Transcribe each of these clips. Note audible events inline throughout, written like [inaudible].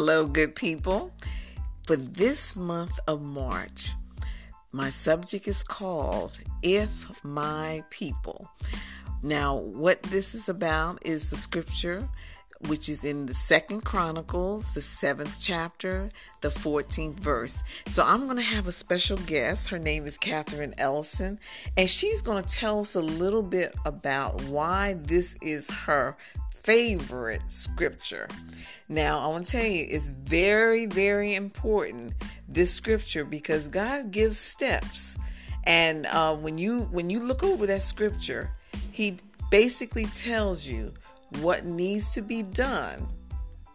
Hello, good people. For this month of March, my subject is called If My People. Now, what this is about is the scripture which is in the second chronicles the seventh chapter the 14th verse so i'm going to have a special guest her name is catherine ellison and she's going to tell us a little bit about why this is her favorite scripture. Now, I want to tell you, it's very, very important this scripture because God gives steps, and uh, when you when you look over that scripture, He basically tells you what needs to be done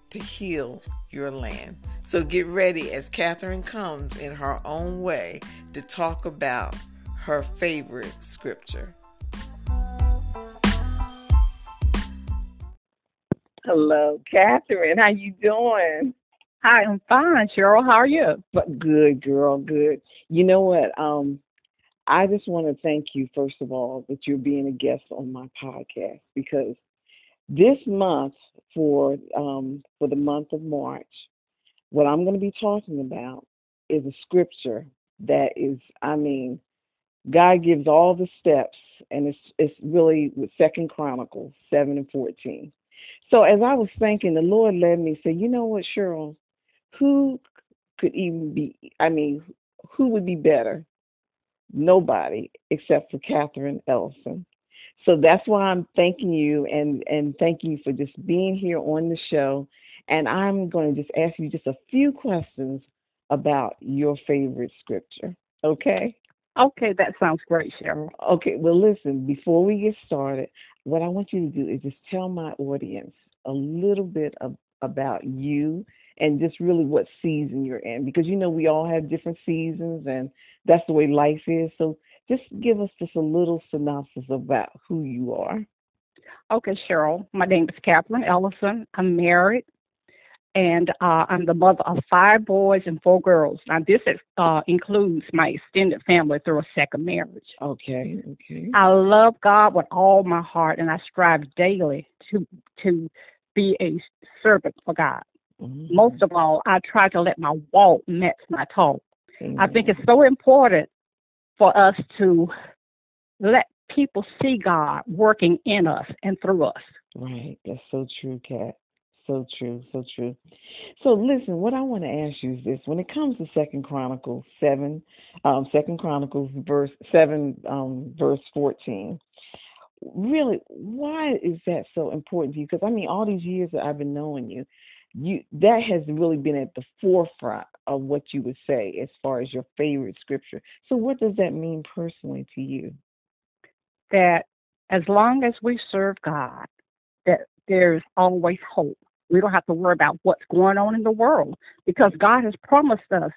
to heal your land. So get ready as Catherine comes in her own way to talk about her favorite scripture. Hello, Catherine. How you doing? Hi, I'm fine, Cheryl. How are you? But good, girl. Good. You know what? Um, I just want to thank you first of all that you're being a guest on my podcast because this month for um for the month of March, what I'm going to be talking about is a scripture that is, I mean, God gives all the steps, and it's it's really with Second Chronicles seven and fourteen. So as I was thinking, the Lord led me say, you know what, Cheryl, who could even be? I mean, who would be better? Nobody except for Catherine Ellison. So that's why I'm thanking you and and thank you for just being here on the show. And I'm going to just ask you just a few questions about your favorite scripture. Okay? Okay, that sounds great, Cheryl. Okay, well, listen, before we get started, what I want you to do is just tell my audience a little bit of, about you and just really what season you're in because you know we all have different seasons and that's the way life is. So just give us just a little synopsis about who you are. Okay, Cheryl. My name is Catherine Ellison. I'm married and uh, I'm the mother of five boys and four girls. Now, this is, uh, includes my extended family through a second marriage. Okay, okay. I love God with all my heart, and I strive daily to to be a servant for God. Mm-hmm. Most of all, I try to let my walk match my talk. Mm-hmm. I think it's so important for us to let people see God working in us and through us. Right, that's so true, Kat. So true, so true. So listen, what I want to ask you is this: when it comes to Second Chronicles seven, um, Second Chronicles verse seven, um, verse fourteen, really, why is that so important to you? Because I mean, all these years that I've been knowing you, you that has really been at the forefront of what you would say as far as your favorite scripture. So, what does that mean personally to you? That as long as we serve God, that there's always hope we don't have to worry about what's going on in the world because God has promised us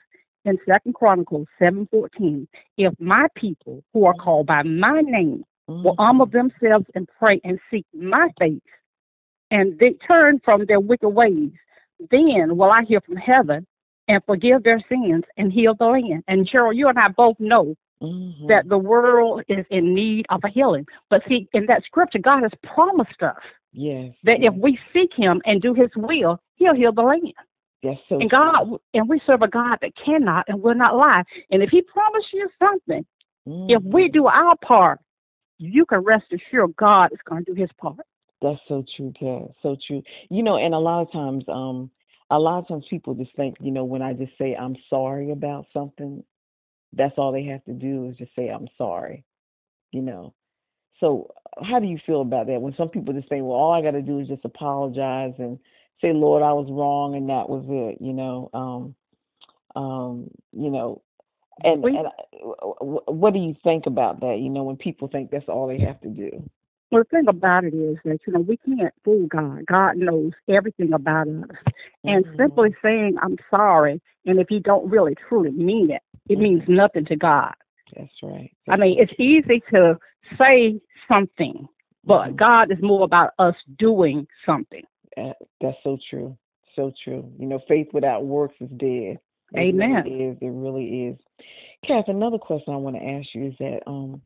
in Second Chronicles seven fourteen, if my people who are called by my name mm-hmm. will humble themselves and pray and seek my face, and they turn from their wicked ways, then will I hear from heaven and forgive their sins and heal the land. And Cheryl, you and I both know mm-hmm. that the world is in need of a healing. But see, in that scripture, God has promised us Yes. That if we seek Him and do His will, He'll heal the land. Yes, so and God, and we serve a God that cannot and will not lie. And if He promised you something, mm-hmm. if we mm-hmm. do our part, you can rest assured God is going to do His part. That's so true, Kat. So true. You know, and a lot of times, um, a lot of times people just think, you know, when I just say I'm sorry about something, that's all they have to do is just say I'm sorry. You know, so, how do you feel about that? When some people just say, "Well, all I got to do is just apologize and say, Lord, I was wrong, and that was it," you know, um, um, you know, and, and what do you think about that? You know, when people think that's all they have to do. Well, the thing about it is that you know we can't fool God. God knows everything about us, and mm-hmm. simply saying I'm sorry, and if you don't really truly mean it, it mm-hmm. means nothing to God. That's right. That's I mean, it's easy to say something, but mm-hmm. God is more about us doing something. Uh, that's so true. So true. You know, faith without works is dead. It Amen. Really is. It really is. Kath, another question I want to ask you is that, um,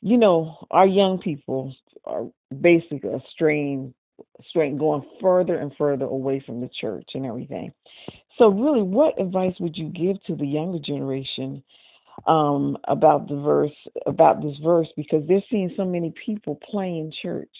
you know, our young people are basically straying straight going further and further away from the church and everything. So, really, what advice would you give to the younger generation um, about the verse, about this verse, because they're seeing so many people playing church?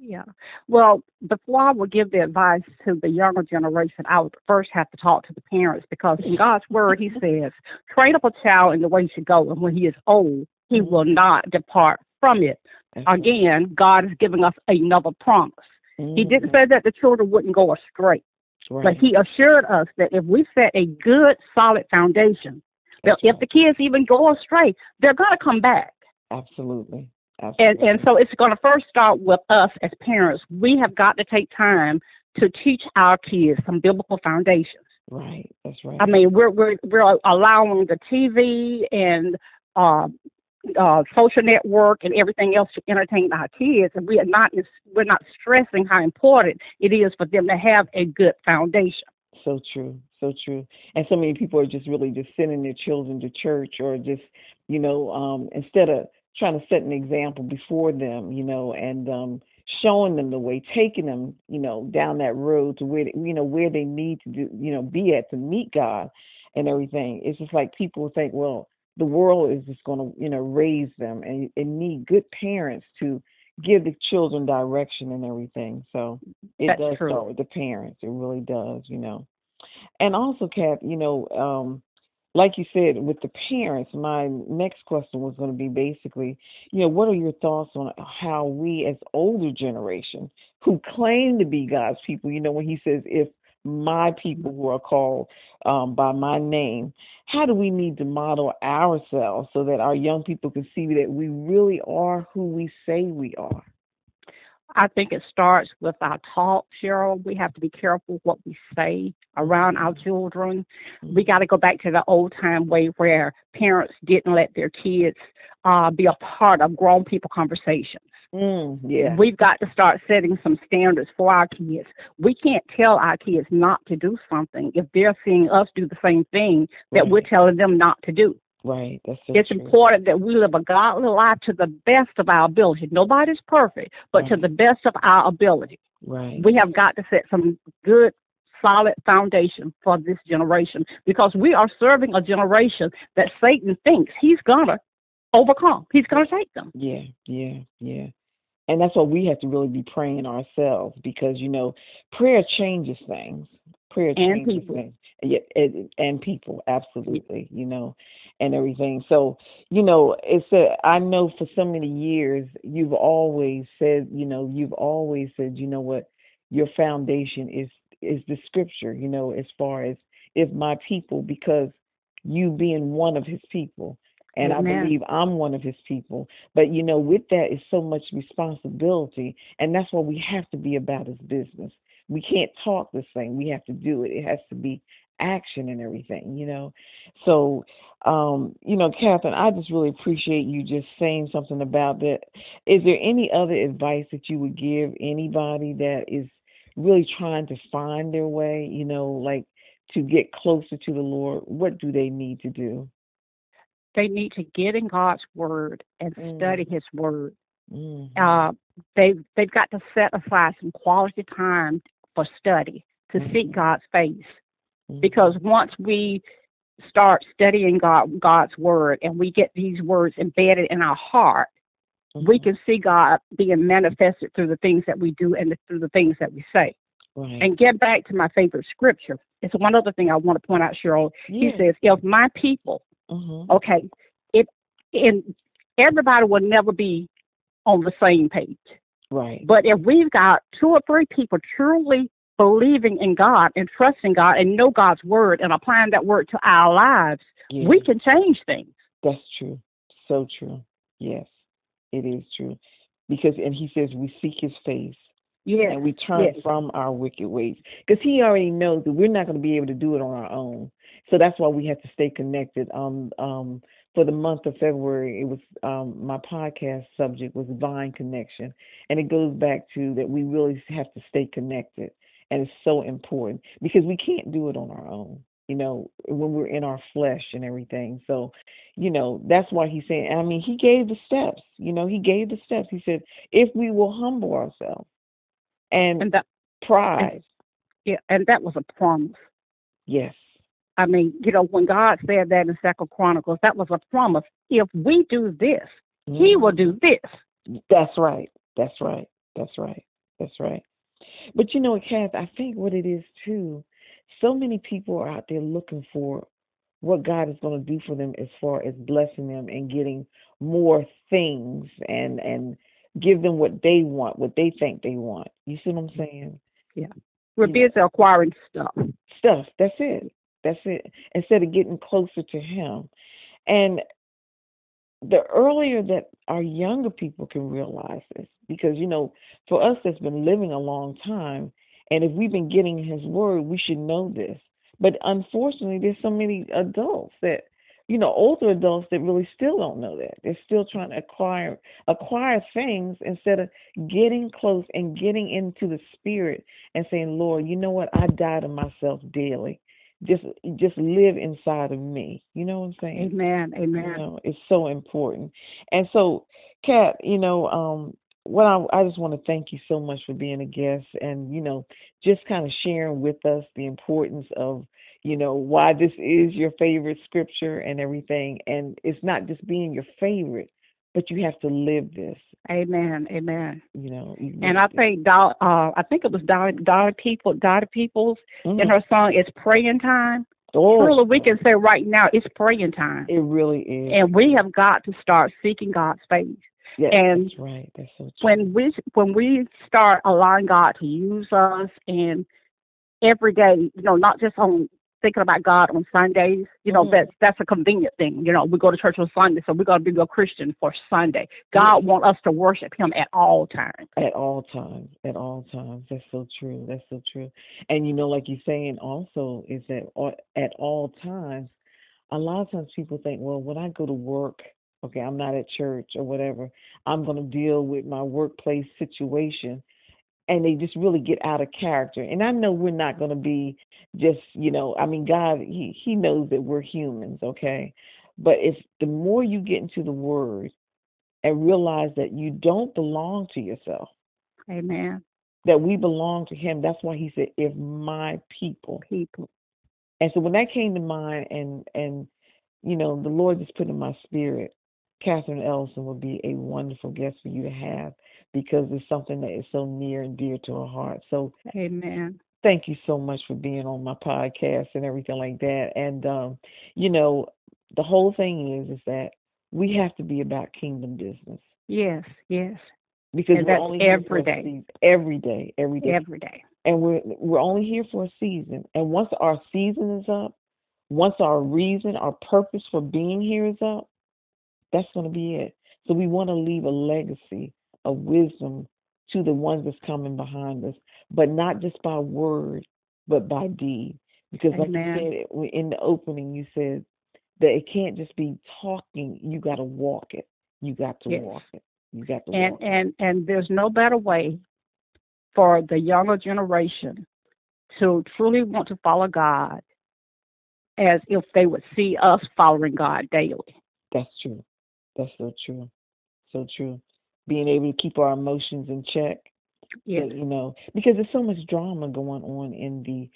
Yeah. Well, before I would give the advice to the younger generation, I would first have to talk to the parents because in God's word, He says, train up a child in the way he should go, and when he is old, he mm-hmm. will not depart from it. Again, God is giving us another promise. Mm-hmm. He didn't say that the children wouldn't go astray, right. but He assured us that if we set a good, solid foundation, that if the kids even go astray, they're going to come back. Absolutely. And and so it's going to first start with us as parents. We have got to take time to teach our kids some biblical foundations. Right, that's right. I mean, we're we're we're allowing the TV and uh, uh, social network and everything else to entertain our kids, and we are not we're not stressing how important it is for them to have a good foundation. So true, so true. And so many people are just really just sending their children to church, or just you know, um, instead of trying to set an example before them, you know, and um, showing them the way, taking them, you know, down that road to where you know where they need to do, you know, be at to meet God and everything. It's just like people think, well, the world is just going to, you know, raise them, and, and need good parents to give the children direction and everything. So it That's does true. start with the parents. It really does, you know. And also, Kat, you know, um, like you said, with the parents, my next question was going to be basically, you know, what are your thoughts on how we, as older generation, who claim to be God's people, you know, when He says, "If my people who are called um, by my name," how do we need to model ourselves so that our young people can see that we really are who we say we are? I think it starts with our talk, Cheryl. We have to be careful what we say around our children. We got to go back to the old time way where parents didn't let their kids uh, be a part of grown people conversations. Mm, yeah. We've got to start setting some standards for our kids. We can't tell our kids not to do something if they're seeing us do the same thing that right. we're telling them not to do. Right. That's so it's true. important that we live a godly life to the best of our ability. Nobody's perfect, but right. to the best of our ability. Right. We have got to set some good, solid foundation for this generation because we are serving a generation that Satan thinks he's gonna overcome. He's gonna take them. Yeah, yeah, yeah. And that's what we have to really be praying ourselves because you know prayer changes things. Prayer and changes people. things. Yeah, and, and people absolutely. You know, and everything. So, you know, it's a, I know for so many years you've always said, you know, you've always said, you know what, your foundation is is the scripture, you know, as far as if my people, because you being one of his people. And Amen. I believe I'm one of his people. But you know, with that is so much responsibility. And that's what we have to be about his business. We can't talk this thing. We have to do it. It has to be action and everything, you know. So, um, you know, Catherine, I just really appreciate you just saying something about that. Is there any other advice that you would give anybody that is really trying to find their way, you know, like to get closer to the Lord? What do they need to do? They need to get in God's word and Mm. study his word. Mhm. Uh, they they've got to set aside some quality time for study to seek Mhm. God's face. Because once we start studying God, God's word and we get these words embedded in our heart, we can see God being manifested through the things that we do and through the things that we say. right. And get back to my favorite scripture. It's one other thing I want to point out, Cheryl. He says, "If my people, Mhm. okay, it and everybody will never be on the same page, Right. but if we've got two or three people truly believing in God and trusting God and know God's word and applying that word to our lives, we can change things. That's true. So true. Yes, it is true. Because, and he says, we seek his face Yes. and we turn yes. from our wicked ways. Because he already knows that we're not going to be able to do it on our own. So that's why we have to stay connected. Um, um, for the month of February, it was um, my podcast subject was Vine Connection, and it goes back to that we really have to stay connected, and it's so important because we can't do it on our own. You know, when we're in our flesh and everything. So, you know, that's why he's saying. I mean, he gave the steps. You know, he gave the steps. He said, if we will humble ourselves and, And that pride. and, yeah, and that was a promise. Yes. I mean, you know, when God said that in Second Chronicles, that was a promise. If we do this, He mm-hmm. will do this. That's right. That's right. That's right. That's right. But you know, Kath, I think what it is too, so many people are out there looking for what God is going to do for them as far as blessing them and getting more things and and give them what they want, what they think they want. You see what I'm mm-hmm. saying? Yeah. We're Yeah. busy acquiring stuff. Stuff. That's it. That's it. Instead of getting closer to Him. And the earlier that our younger people can realize this, because you know, for us that's been living a long time, and if we've been getting His Word, we should know this. But unfortunately, there's so many adults that, you know, older adults that really still don't know that. They're still trying to acquire acquire things instead of getting close and getting into the Spirit and saying, Lord, you know what? I die to myself daily. Just just live inside of me. You know what I'm saying? Amen. you Amen. know it's so important and so kat you know um what I, I just want to thank you so much for being a guest and you know just kind of sharing with us the importance of you know why this is your favorite scripture and everything and it's not just being your favorite but you have to live this Amen. Amen. you know you And I think Dol- uh, I think it was Dolly, Dolly People, Dottie Peoples in Mhm. her song "It's Praying Time." oh, Truly, we can say right now it's praying time, it really is and we have got to start seeking God's face. yeah, and that's right that's so true When we when we start allowing God to use us, and every day, you know, not just on thinking about God on Sundays, you know, Mhm. that's that's a convenient thing. You know, we go to church on Sunday, so we got to be a Christian for Sunday. God want us to worship Him at all times. At all times, at all times. That's so true. That's so true. And you know, like you're saying also is that at all times, a lot of times people think, well, when I go to work, okay, I'm not at church or whatever, I'm going to deal with my workplace situation. And they just really get out of character. And I know we're not going to be just, you know, I mean, God, he, he knows that we're humans, okay? But if the more you get into the word and realize that you don't belong to yourself, Amen. that we belong to him. That's why he said, if my people. People. And so when that came to mind and and you know, the Lord just put in my spirit, Catherine Ellison would be a wonderful guest for you to have because it's something that is so near and dear to her heart. So Amen. thank you so much for being on my podcast and everything like that. And um, you know, the whole thing is is that we have to be about kingdom business Yes. Yes. because And we're that's only every day. Every day, every day. Every day. and we're we're only here for a season. And once our season is up, once our reason, our purpose for being here is up, that's going to be it. So we want to leave a legacy of wisdom to the ones that's coming behind us, but not just by word, but by deed. Because like Amen. you said in the opening, you said that it can't just be talking. You got to walk it. You got to Yes. walk it. You got to And walk it. and and there's no better way for the younger generation to truly want to follow God as if they would see us following God daily. That's true. That's so true. So true. Being able to keep our emotions in check. That, You know, because there's so much drama going on in the,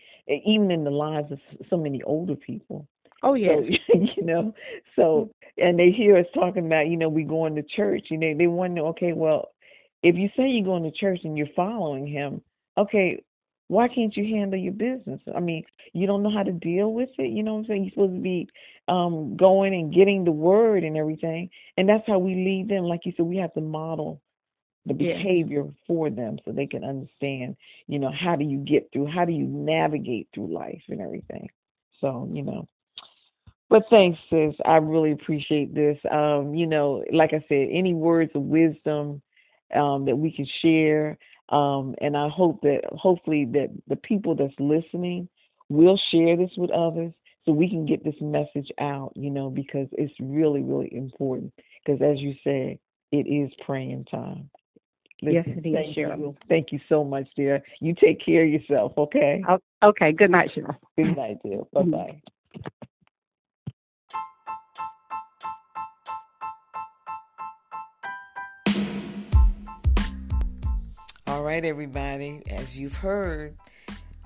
even in the lives of so many older people. Oh yeah. So, [laughs] you know, so, mm. and they hear us talking about, you know, we going to church, you know, they wonder, okay, well, if you say you're going to church and you're following him, okay, why can't you handle your business? I mean, you don't know how to deal with it. You know what I'm saying? You're supposed to be um, going and getting the word and everything, and that's how we lead them. Like you said, we have to model the Yeah. behavior for them so they can understand. You know, how do you get through? How do you navigate through life and everything? So you know. But thanks, sis. I really appreciate this. Um, you know, like I said, any words of wisdom um, that we can share. Um, and I hope that hopefully that the people that's listening will share this with others so we can get this message out, you know, because it's really, really important. Because as you said, it is praying time. Yes, it is, thank Cheryl. you. Thank you so much, dear. You take care of yourself, okay? Okay. Good night, Cheryl. Good night, dear. [laughs] Bye bye. All right, everybody, as you've heard,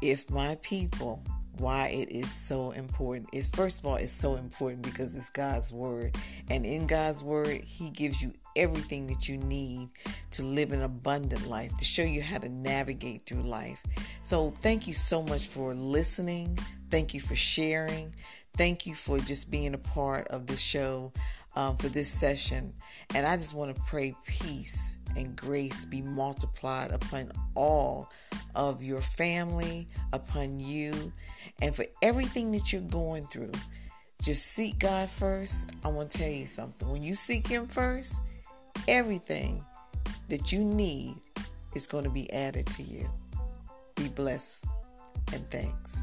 if my people, why it is so important is first of all, it's so important because it's God's word. And in God's word, He gives you everything that you need to live an abundant life, to show you how to navigate through life. So, thank you so much for listening. Thank you for sharing. Thank you for just being a part of the show um, for this session. And I just want to pray peace and grace be multiplied upon all of your family, upon you, and for everything that you're going through. Just seek God first. I want to tell you something. When you seek Him first, everything that you need is going to be added to you. Be blessed and thanks.